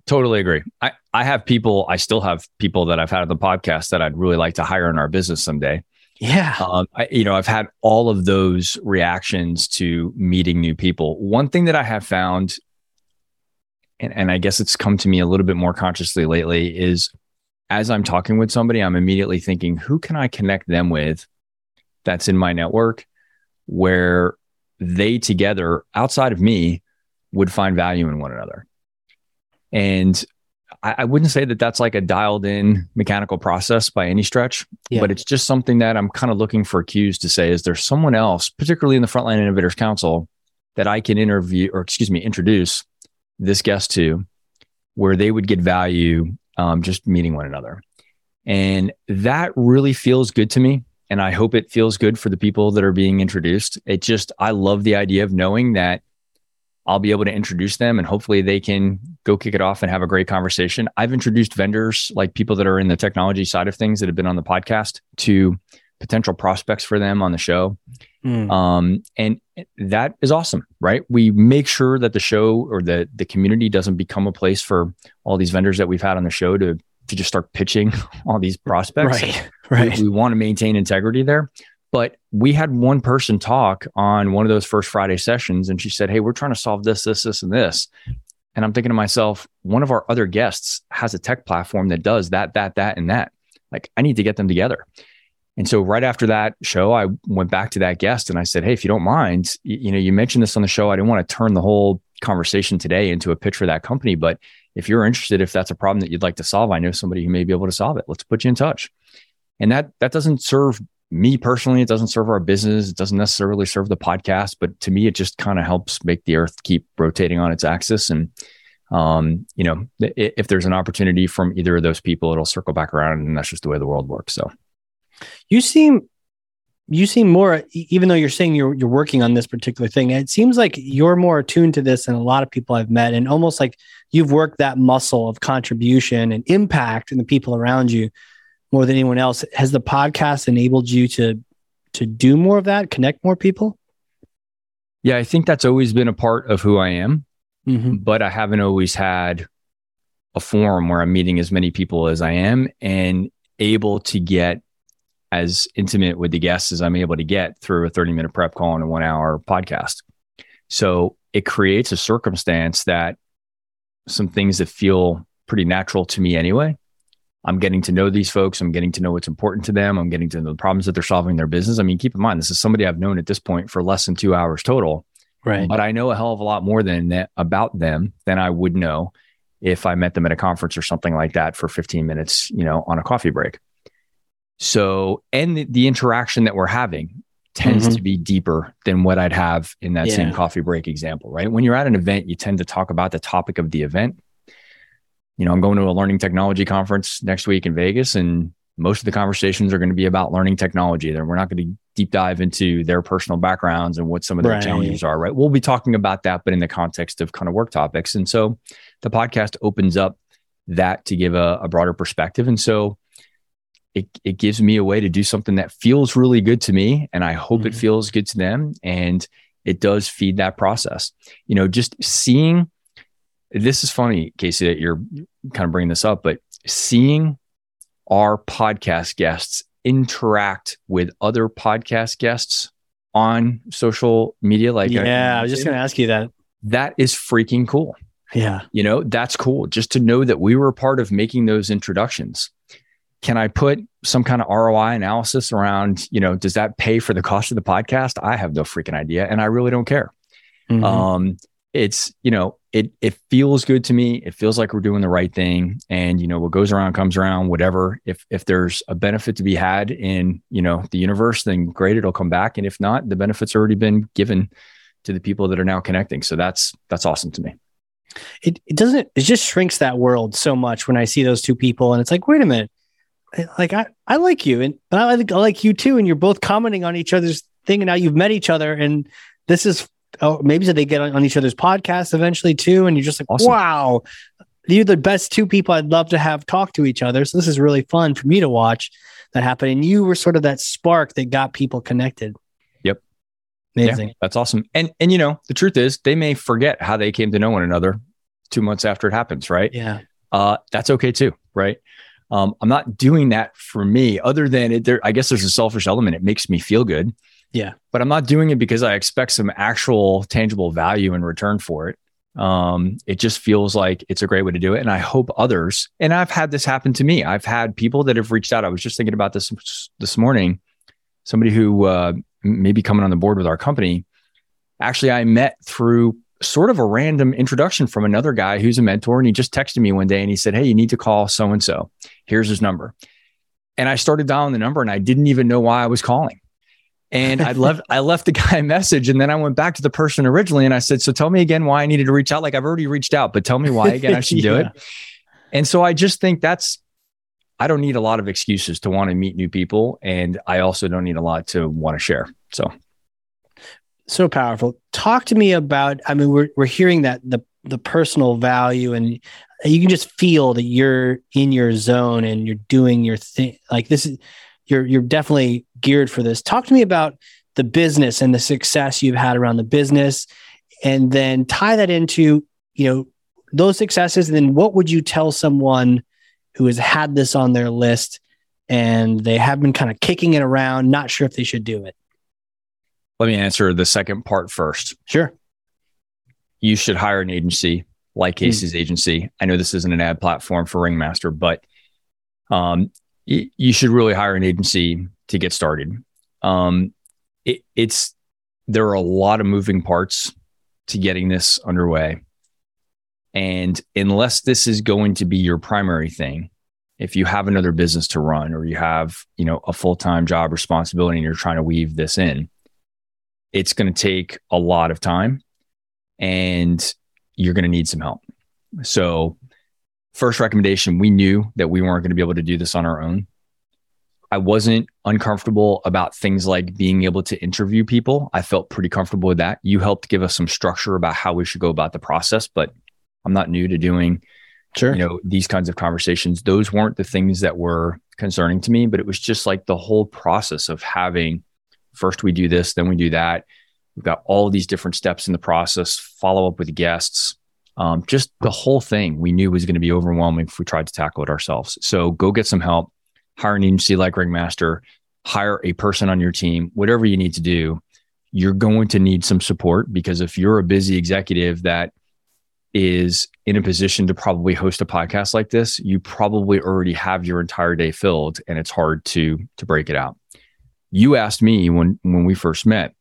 Totally agree. I I have people. I still have people that I've had on the podcast that I'd really like to hire in our business someday. Yeah. Um, I, you know, I've had all of those reactions to meeting new people. One thing that I have found and, and I guess it's come to me a little bit more consciously lately is as I'm talking with somebody, I'm immediately thinking, who can I connect them with that's in my network where they together outside of me would find value in one another. And I, I wouldn't say that that's like a dialed in mechanical process by any stretch, yeah. but it's just something that I'm kind of looking for cues to say, is there someone else, particularly in the Frontline Innovators Council, that I can interview or excuse me, introduce this guest to, where they would get value um, just meeting one another. And that really feels good to me. and I hope it feels good for the people that are being introduced. It just, I love the idea of knowing that I'll be able to introduce them and hopefully they can go kick it off and have a great conversation. I've introduced vendors, like people that are in the technology side of things that have been on the podcast, to potential prospects for them on the show. Mm. Um, and that is awesome, right? We make sure that the show or the the community doesn't become a place for all these vendors that we've had on the show to to just start pitching all these prospects. Right. Right. We, we want to maintain integrity there. But we had one person talk on one of those first Friday sessions, and she said, Hey, we're trying to solve this, this, this, and this. And I'm thinking to myself, one of our other guests has a tech platform that does that, that, that, and that. Like, I need to get them together. And so right after that show, I went back to that guest and I said, Hey, if you don't mind, you, you know, you mentioned this on the show. I didn't want to turn the whole conversation today into a pitch for that company, but if you're interested, if that's a problem that you'd like to solve, I know somebody who may be able to solve it. Let's put you in touch. And that that doesn't serve me personally, it doesn't serve our business. It doesn't necessarily serve the podcast, but to me, it just kind of helps make the earth keep rotating on its axis. And, um, you know, if there's an opportunity from either of those people, it'll circle back around. And that's just the way the world works. So you seem, you seem more, even though you're saying you're, you're working on this particular thing, it seems like you're more attuned to this than a lot of people I've met. And almost like you've worked that muscle of contribution and impact in the people around you more than anyone else. Has the podcast enabled you to to do more of that, connect more people? Yeah, I think that's always been a part of who I am, mm-hmm. but I haven't always had a forum where I'm meeting as many people as I am and able to get as intimate with the guests as I'm able to get through a 30 minute prep call and a one hour podcast. So it creates a circumstance that some things that feel pretty natural to me anyway I'm getting to know these folks. I'm getting to know what's important to them. I'm getting to know the problems that they're solving in their business. I mean, keep in mind, this is somebody I've known at this point for less than two hours total. Right. But I know a hell of a lot more than that about them than I would know if I met them at a conference or something like that for 15 minutes, you know, on a coffee break. So, and the, the interaction that we're having tends mm-hmm. to be deeper than what I'd have in that yeah. same coffee break example, right? When you're at an event, you tend to talk about the topic of the event you know, I'm going to a learning technology conference next week in Vegas, and most of the conversations are going to be about learning technology. Then we're not going to deep dive into their personal backgrounds and what some of their right. challenges are, right? We'll be talking about that, but in the context of kind of work topics. And so the podcast opens up that to give a, a broader perspective. And so it, it gives me a way to do something that feels really good to me. And I hope mm-hmm. it feels good to them. And it does feed that process. You know, just seeing this is funny, Casey, that you're kind of bringing this up, but seeing our podcast guests interact with other podcast guests on social media, like yeah, I, I was just going to ask you that. That is freaking cool. Yeah, you know that's cool. Just to know that we were part of making those introductions. Can I put some kind of ROI analysis around? You know, does that pay for the cost of the podcast? I have no freaking idea, and I really don't care. Mm-hmm. Um, it's you know it it feels good to me. It feels like we're doing the right thing. And you know what goes around comes around. Whatever if if there's a benefit to be had in you know the universe then great it'll come back. And if not the benefits already been given to the people that are now connecting. So that's that's awesome to me. It, it doesn't it just shrinks that world so much when i see those two people and it's like wait a minute. Like i i like you and but i like, I like you too. And you're both commenting on each other's thing and now you've met each other. And this is oh, maybe so they get on, on each other's podcasts eventually too. And you're just like, awesome. wow, you're the best two people I'd love to have talk to each other. So this is really fun for me to watch that happen. And you were sort of that spark that got people connected. Yep. Amazing. Yeah, that's awesome. And and you know, the truth is they may forget how they came to know one another two months after it happens, right? Yeah. Uh, that's okay too, right? Um, I'm not doing that for me, other than it. There, I guess there's a selfish element. It makes me feel good. Yeah. But I'm not doing it because I expect some actual tangible value in return for it. Um, it just feels like it's a great way to do it. And I hope others, and I've had this happen to me. I've had people that have reached out. I was just thinking about this this morning. Somebody who uh, may be coming on the board with our company. Actually, I met through sort of a random introduction from another guy who's a mentor. And he just texted me one day and he said, Hey, you need to call so and so. Here's his number. And I started dialing the number and I didn't even know why I was calling. And I left I left the guy a message and then I went back to the person originally and I said, So tell me again why I needed to reach out. Like I've already reached out, but tell me why again I should do it. And so I just think that's I don't need a lot of excuses to want to meet new people. And I also don't need a lot to want to share. So, so powerful. Talk to me about, I mean, we're, we're hearing that the, the personal value and you can just feel that you're in your zone and you're doing your thing. Like this is, you're, you're definitely geared for this. Talk to me about the business and the success you've had around the business and then tie that into, you know, those successes. And then what would you tell someone who has had this on their list and they have been kind of kicking it around, not sure if they should do it? Let me answer the second part first. Sure. You should hire an agency like hmm. Casey's mm. agency. I know this isn't an ad platform for Ringmaster, but um, you should really hire an agency to get started. Um, it, it's there are a lot of moving parts to getting this underway. And unless this is going to be your primary thing, if you have another business to run or you have, you know, a full-time job responsibility and you're trying to weave this in, it's going to take a lot of time and you're going to need some help. So, first recommendation, we knew that we weren't going to be able to do this on our own. I wasn't uncomfortable about things like being able to interview people. I felt pretty comfortable with that. You helped give us some structure about how we should go about the process, but I'm not new to doing sure. you know these kinds of conversations. Those weren't the things that were concerning to me, but it was just like the whole process of having first we do this, then we do that. We've got all these different steps in the process, follow up with guests. Um, just the whole thing we knew was going to be overwhelming if we tried to tackle it ourselves. So go get some help hire an agency like Ringmaster, hire a person on your team, whatever you need to do, you're going to need some support because if you're a busy executive that is in a position to probably host a podcast like this, you probably already have your entire day filled and it's hard to to break it out. You asked me when when we first met,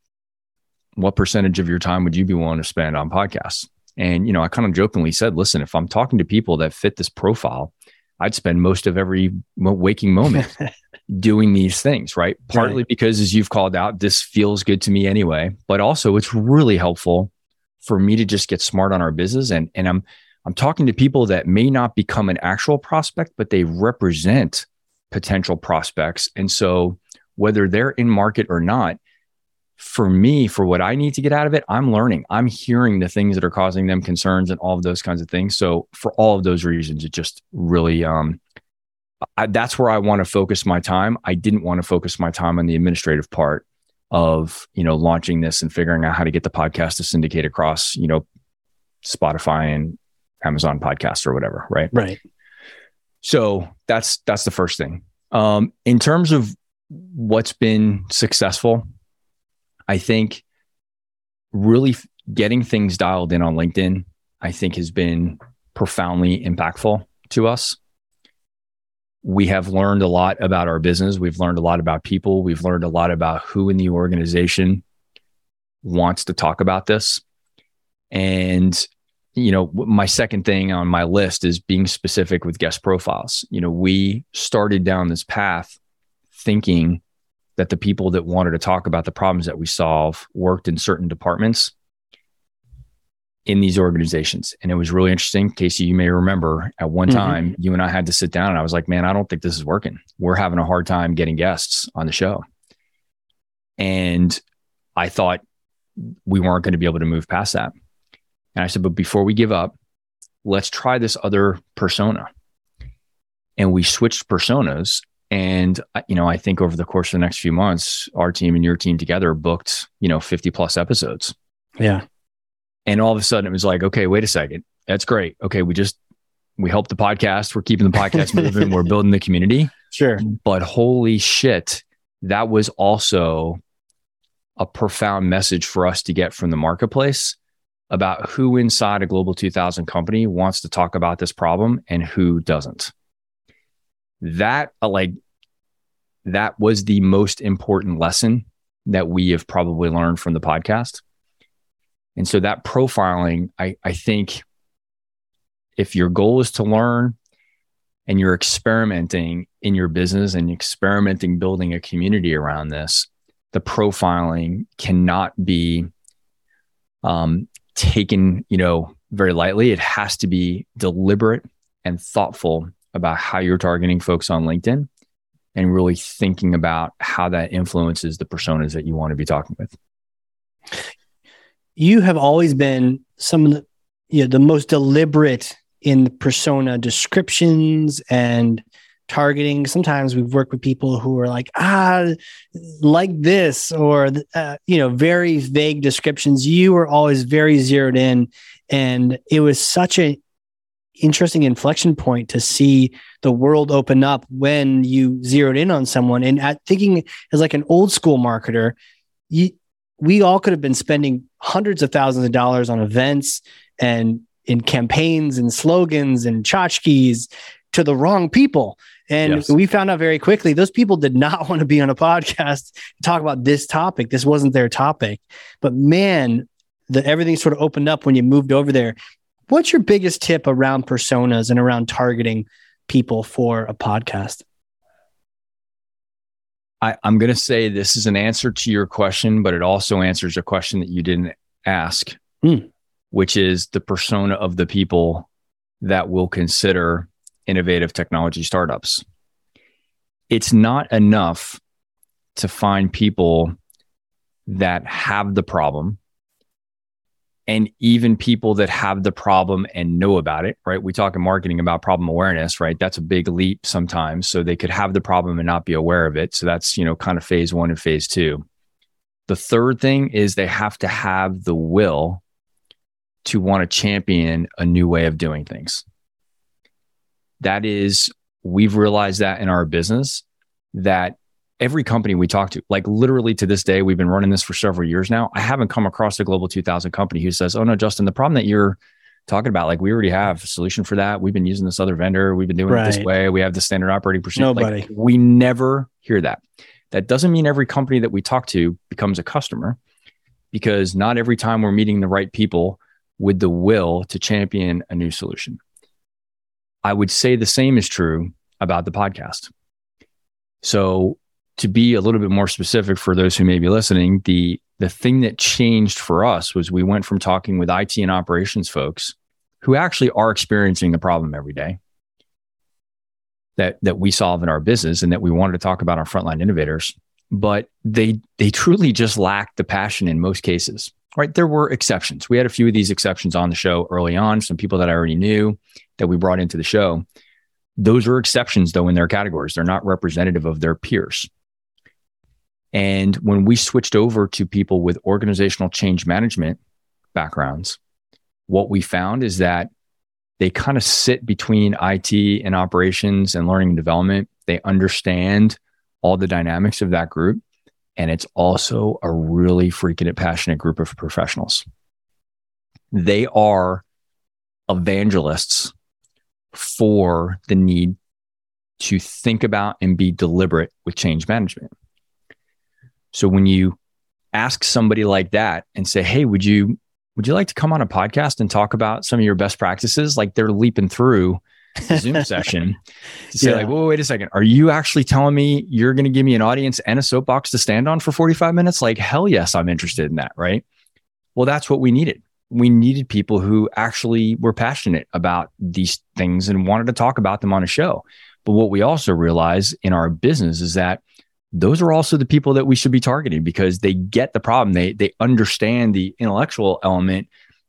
what percentage of your time would you be willing to spend on podcasts? And you know, I kind of jokingly said, listen, if I'm talking to people that fit this profile, I'd spend most of every waking moment doing these things, right? Partly right. because, as you've called out, this feels good to me anyway, but also it's really helpful for me to just get smart on our business. And, and I'm, I'm talking to people that may not become an actual prospect, but they represent potential prospects. And so, whether they're in market or not, for me, for what I need to get out of it, I'm learning. I'm hearing the things that are causing them concerns and all of those kinds of things. So for all of those reasons, it just really um, I, that's where I want to focus my time. I didn't want to focus my time on the administrative part of you know launching this and figuring out how to get the podcast to syndicate across you know Spotify and Amazon podcasts or whatever. Right. Right. So that's that's the first thing. Um, in terms of what's been successful I think really getting things dialed in on LinkedIn, I think has been profoundly impactful to us. We have learned a lot about our business. We've learned a lot about people. We've learned a lot about who in the organization wants to talk about this. And, you know, my second thing on my list is being specific with guest profiles. You know, we started down this path thinking that the people that wanted to talk about the problems that we solve worked in certain departments in these organizations. And it was really interesting. Casey, you may remember at one mm-hmm. time you and I had to sit down and I was like, man, I don't think this is working. We're having a hard time getting guests on the show. And I thought we weren't going to be able to move past that. And I said, but before we give up, let's try this other persona. And we switched personas and uh, you know, I think over the course of the next few months, our team and your team together booked, you know, 50 plus episodes. Yeah. And all of a sudden it was like, okay, wait a second. That's great. Okay, we just we helped the podcast. We're keeping the podcast moving. We're building the community. Sure. But holy shit, that was also a profound message for us to get from the marketplace about who inside a global 2000 company wants to talk about this problem and who doesn't that uh, like that was the most important lesson that we have probably learned from the podcast. And so that profiling, I, I think if your goal is to learn and you're experimenting in your business and experimenting building a community around this, the profiling cannot be um, taken, you know, very lightly. It has to be deliberate and thoughtful about how you're targeting folks on LinkedIn and really thinking about how that influences the personas that you want to be talking with. You have always been some of the you know, the most deliberate in persona descriptions and targeting. Sometimes we've worked with people who are like, ah, like this, or, uh, you know, very vague descriptions. You were always very zeroed in. And it was such a interesting inflection point to see the world open up when you zeroed in on someone. And at thinking as like an old school marketer, you, we all could have been spending hundreds of thousands of dollars on events and in campaigns and slogans and tchotchkes to the wrong people. And yes. we found out very quickly those people did not want to be on a podcast to talk about this topic. This wasn't their topic. But man, the everything sort of opened up when you moved over there. What's your biggest tip around personas and around targeting people for a podcast? I, am going to say this is an answer to your question, but it also answers a question that you didn't ask, mm. which is the persona of the people that will consider innovative technology startups. It's not enough to find people that have the problem and even people that have the problem and know about it, right? We talk in marketing about problem awareness, right? That's a big leap sometimes. So they could have the problem and not be aware of it. So that's, you know, kind of phase one and phase two. The third thing is they have to have the will to want to champion a new way of doing things. That is, we've realized that in our business that every company we talk to, like literally to this day, we've been running this for several years now. I haven't come across a global 2000 company who says, Oh, no, Justin, the problem that you're talking about, like we already have a solution for that. We've been using this other vendor. We've been doing right. it this way. We have the standard operating procedure. Nobody. Like, we never hear that. That doesn't mean every company that we talk to becomes a customer because not every time we're meeting the right people with the will to champion a new solution. I would say the same is true about the podcast. So to be a little bit more specific for those who may be listening, the the thing that changed for us was we went from talking with IT and operations folks who actually are experiencing the problem every day that that we solve in our business and that we wanted to talk about our frontline innovators, but they they truly just lacked the passion in most cases. Right? There were exceptions. We had a few of these exceptions on the show early on, some people that I already knew that we brought into the show. Those are exceptions though in their categories. They're not representative of their peers. And when we switched over to people with organizational change management backgrounds, what we found is that they kind of sit between IT and operations and learning and development. They understand all the dynamics of that group. And it's also a really freaking passionate group of professionals. They are evangelists for the need to think about and be deliberate with change management. So when you ask somebody like that and say, "Hey, would you would you like to come on a podcast and talk about some of your best practices?" Like they're leaping through the Zoom session to say, yeah. like, "Whoa, wait a second, are you actually telling me you're going to give me an audience and a soapbox to stand on for 45 minutes?" Like, hell yes, I'm interested in that, right? Well, that's what we needed. We needed people who actually were passionate about these things and wanted to talk about them on a show. But what we also realize in our business is that those are also the people that we should be targeting because they get the problem. They they understand the intellectual element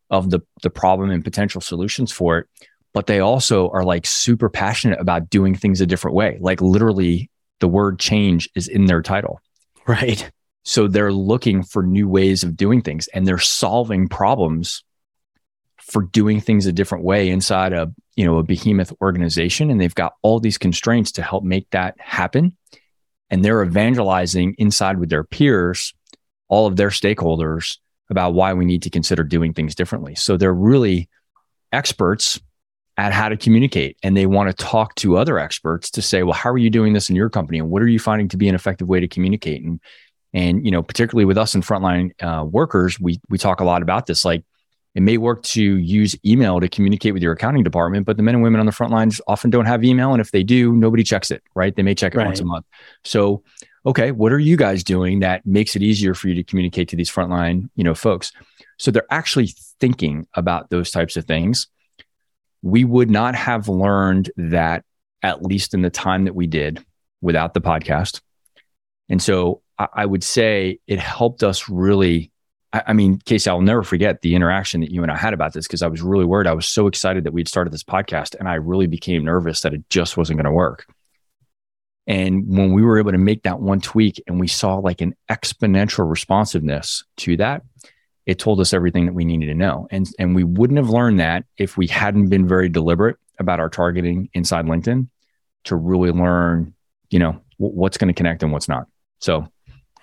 of the the problem and potential solutions for it, but they also are like super passionate about doing things a different way. Like literally the word change is in their title. Right. So they're looking for new ways of doing things and they're solving problems for doing things a different way inside a, you know, a behemoth organization and they've got all these constraints to help make that happen and they're evangelizing inside with their peers, all of their stakeholders about why we need to consider doing things differently. So they're really experts at how to communicate and they want to talk to other experts to say, well, how are you doing this in your company? And what are you finding to be an effective way to communicate? And, and, you know, particularly with us in frontline uh, workers, we, we talk a lot about this. Like it may work to use email to communicate with your accounting department, but the men and women on the front lines often don't have email. And if they do, nobody checks it, right? They may check it right. once a month. So, okay, what are you guys doing that makes it easier for you to communicate to these frontline, you know, folks? So they're actually thinking about those types of things. We would not have learned that at least in the time that we did without the podcast. And so I, I would say it helped us really. I, I mean, Casey, I'll never forget the interaction that you and I had about this because I was really worried. I was so excited that we'd started this podcast and I really became nervous that it just wasn't going to work. And when we were able to make that one tweak and we saw like an exponential responsiveness to that, it told us everything that we needed to know. And, and we wouldn't have learned that if we hadn't been very deliberate about our targeting inside LinkedIn to really learn, you know, w- what's going to connect and what's not. So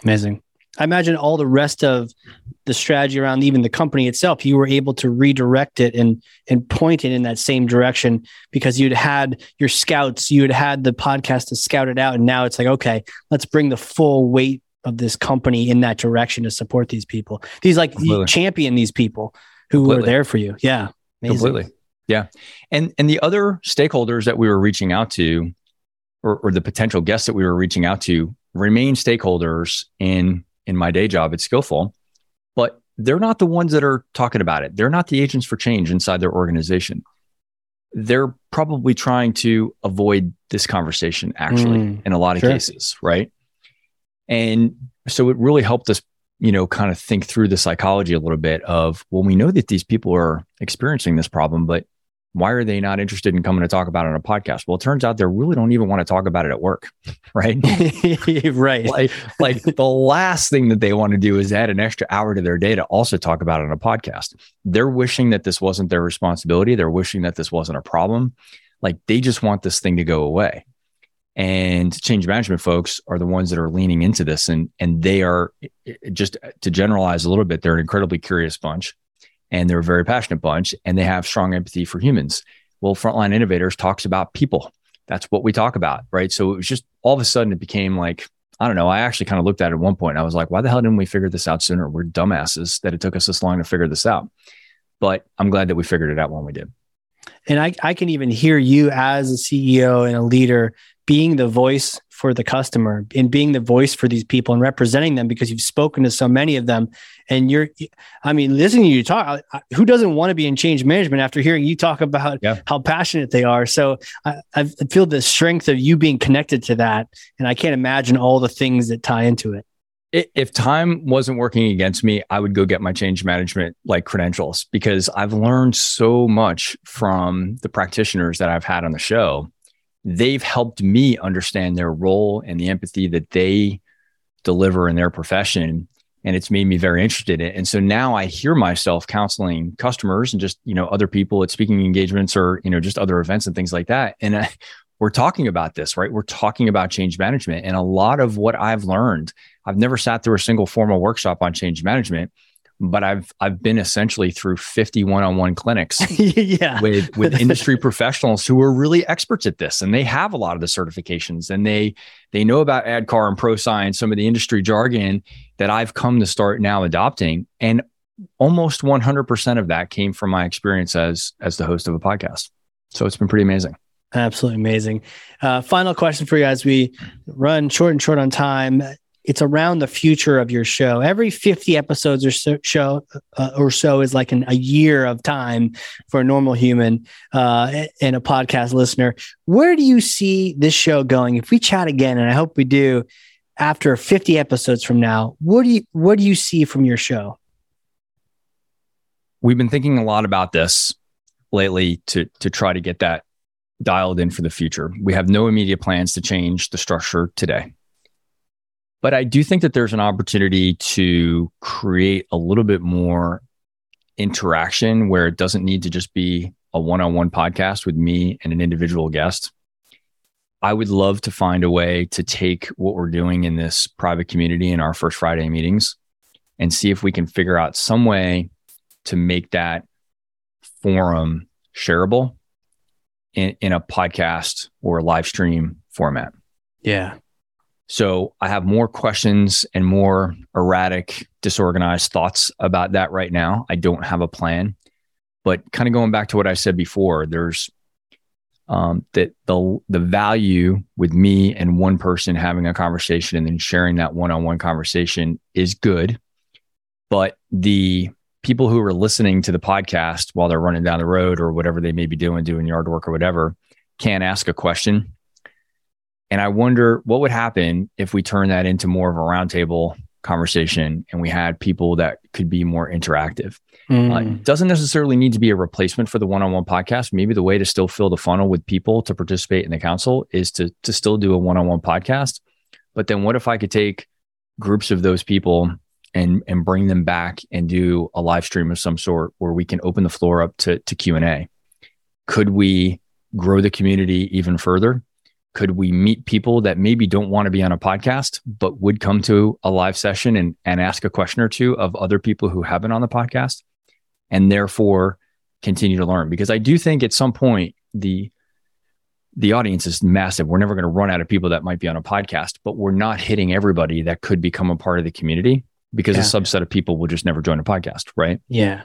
amazing. I imagine all the rest of the strategy around even the company itself, you were able to redirect it and and point it in that same direction because you'd had your scouts, you had had the podcast to scout it out, and now it's like, okay, let's bring the full weight of this company in that direction to support these people. These like you champion these people who Completely. were there for you. Yeah, amazing. completely. Yeah, and and the other stakeholders that we were reaching out to, or, or the potential guests that we were reaching out to, remain stakeholders in in my day job at Skyllful, but they're not the ones that are talking about it. They're not the agents for change inside their organization. They're probably trying to avoid this conversation actually mm, in a lot of sure. cases, right? And so it really helped us, you know, kind of think through the psychology a little bit of, well, we know that these people are experiencing this problem, but why are they not interested in coming to talk about it on a podcast? Well, it turns out they really don't even want to talk about it at work, right? right. Like, like the last thing that they want to do is add an extra hour to their day to also talk about it on a podcast. They're wishing that this wasn't their responsibility. They're wishing that this wasn't a problem. Like they just want this thing to go away. And change management folks are the ones that are leaning into this, and and they are just to generalize a little bit. They're an incredibly curious bunch and they're a very passionate bunch and they have strong empathy for humans. Well, Frontline Innovators talks about people. That's what we talk about, right? So it was just all of a sudden it became like, I don't know. I actually kind of looked at it at one point. I was like, why the hell didn't we figure this out sooner? We're dumbasses that it took us this long to figure this out. But I'm glad that we figured it out when we did. And I, I can even hear you as a CEO and a leader being the voice for the customer and being the voice for these people and representing them because you've spoken to so many of them and you're i mean listening to you talk. Who doesn't want to be in change management after hearing you talk about yeah. how passionate they are? So I, I feel the strength of you being connected to that and i can't imagine all the things that tie into it. If time wasn't working against me, I would go get my change management like credentials because I've learned so much from the practitioners that I've had on the show they've helped me understand their role and the empathy that they deliver in their profession and it's made me very interested in it. And so now I hear myself counseling customers and just, you know, other people at speaking engagements or, you know, just other events and things like that. And I, we're talking about this, right? We're talking about change management. And a lot of what I've learned, I've never sat through a single formal workshop on change management, but I've I've been essentially through 50 one-on-one clinics yeah. with with industry professionals who are really experts at this and they have a lot of the certifications and they they know about ADKAR and Prosci, some of the industry jargon that I've come to start now adopting and almost 100% of that came from my experience as as the host of a podcast. So it's been pretty amazing. Absolutely amazing. Uh, final question for you as we run short and short on time it's around the future of your show. Every 50 episodes or so, show uh, or so is like an, a year of time for a normal human uh, and a podcast listener. Where do you see this show going? If we chat again, and I hope we do after 50 episodes from now, what do you what do you see from your show? We've been thinking a lot about this lately to to try to get that dialed in for the future. We have no immediate plans to change the structure today. But I do think that there's an opportunity to create a little bit more interaction where it doesn't need to just be a one on one podcast with me and an individual guest. I would love to find a way to take what we're doing in this private community in our first Friday meetings and see if we can figure out some way to make that forum shareable in, in a podcast or live stream format. Yeah. So I have more questions and more erratic, disorganized thoughts about that right now. I don't have a plan, but kind of going back to what I said before, there's um, that the the value with me and one person having a conversation and then sharing that one-on-one conversation is good, but the people who are listening to the podcast while they're running down the road or whatever they may be doing, doing yard work or whatever, can't ask a question. And I wonder what would happen if we turn that into more of a roundtable conversation and we had people that could be more interactive. Mm. Uh, doesn't necessarily need to be a replacement for the one-on-one podcast. Maybe the way to still fill the funnel with people to participate in the council is to to still do a one-on-one podcast. But then what if I could take groups of those people and and bring them back and do a live stream of some sort where we can open the floor up to to Q&A? Could we grow the community even further? Could we meet people that maybe don't want to be on a podcast, but would come to a live session and, and ask a question or two of other people who have been on the podcast and therefore continue to learn? Because I do think at some point the the audience is massive. We're never going to run out of people that might be on a podcast, but we're not hitting everybody that could become a part of the community because yeah. a subset of people will just never join a podcast, right? Yeah.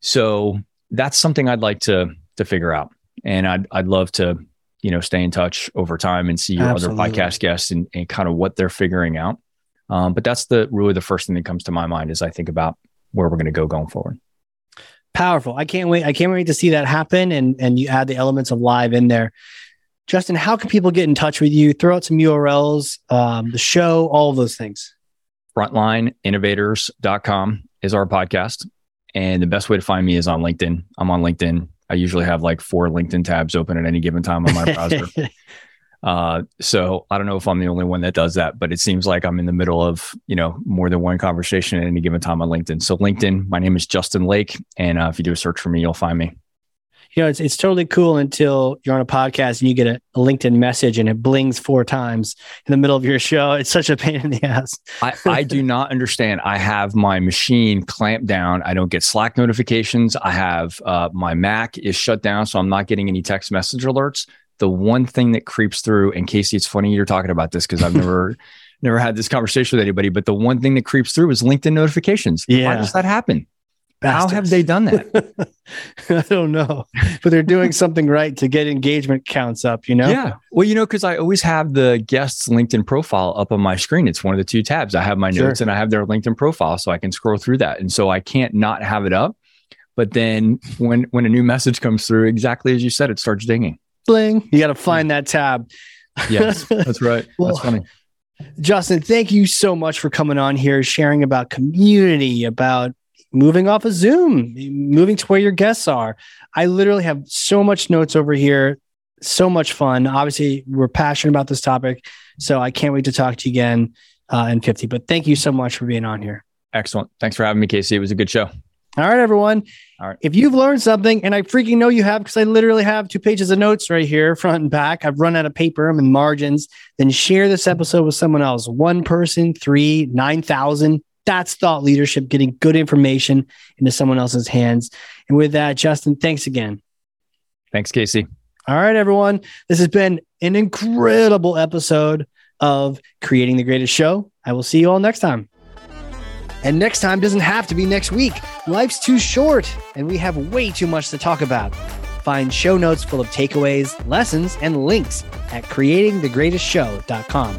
So that's something I'd like to to figure out. And I'd I'd love to you know, stay in touch over time and see your Absolutely. other podcast guests and, and kind of what they're figuring out. Um, but that's the really the first thing that comes to my mind as I think about where we're going to go going forward. Powerful. I can't wait. I can't wait to see that happen. And and you add the elements of live in there. Justin, how can people get in touch with you? Throw out some URLs, um, the show, all of those things. Frontlineinnovators.com is our podcast. And the best way to find me is on LinkedIn. I'm on LinkedIn I usually have like four LinkedIn tabs open at any given time on my browser. uh, so I don't know if I'm the only one that does that, but it seems like I'm in the middle of you know more than one conversation at any given time on LinkedIn. So LinkedIn, my name is Justin Lake, and uh, if you do a search for me, you'll find me you know, it's it's totally cool until you're on a podcast and you get a, a, LinkedIn message and it blings four times in the middle of your show. It's such a pain in the ass. I, I do not understand. I have my machine clamped down. I don't get Slack notifications. I have uh, my Mac is shut down, so I'm not getting any text message alerts. The one thing that creeps through, and Casey, it's funny you're talking about this because I've never never had this conversation with anybody, but the one thing that creeps through is LinkedIn notifications. Yeah. Why does that happen? Bastards. How have they done that? I don't know, but they're doing something right to get engagement counts up, you know? Yeah. Well, you know, because I always have the guest's LinkedIn profile up on my screen. It's one of the two tabs. I have my sure. notes and I have their LinkedIn profile so I can scroll through that. And so I can't not have it up. But then when when a new message comes through, exactly as you said, it starts dinging. Bling. You got to find that tab. yes, that's right. well, that's funny. Justin, thank you so much for coming on here, sharing about community, about moving off of Zoom, moving to where your guests are. I literally have so much notes over here, so much fun. Obviously, we're passionate about this topic, so I can't wait to talk to you again uh, in 50. But thank you so much for being on here. Excellent. Thanks for having me, Casey. It was a good show. All right, everyone. All right. If you've learned something, and I freaking know you have, because I literally have two pages of notes right here, front and back. I've run out of paper. I'm in margins. Then share this episode with someone else. One person, three, 9,000 that's thought leadership, getting good information into someone else's hands. And with that, Justin, thanks again. Thanks, Casey. All right, everyone. This has been an incredible episode of Creating the Greatest Show. I will see you all next time. And next time doesn't have to be next week. Life's too short, and we have way too much to talk about. Find show notes full of takeaways, lessons, and links at creatingthegreatestshow.com.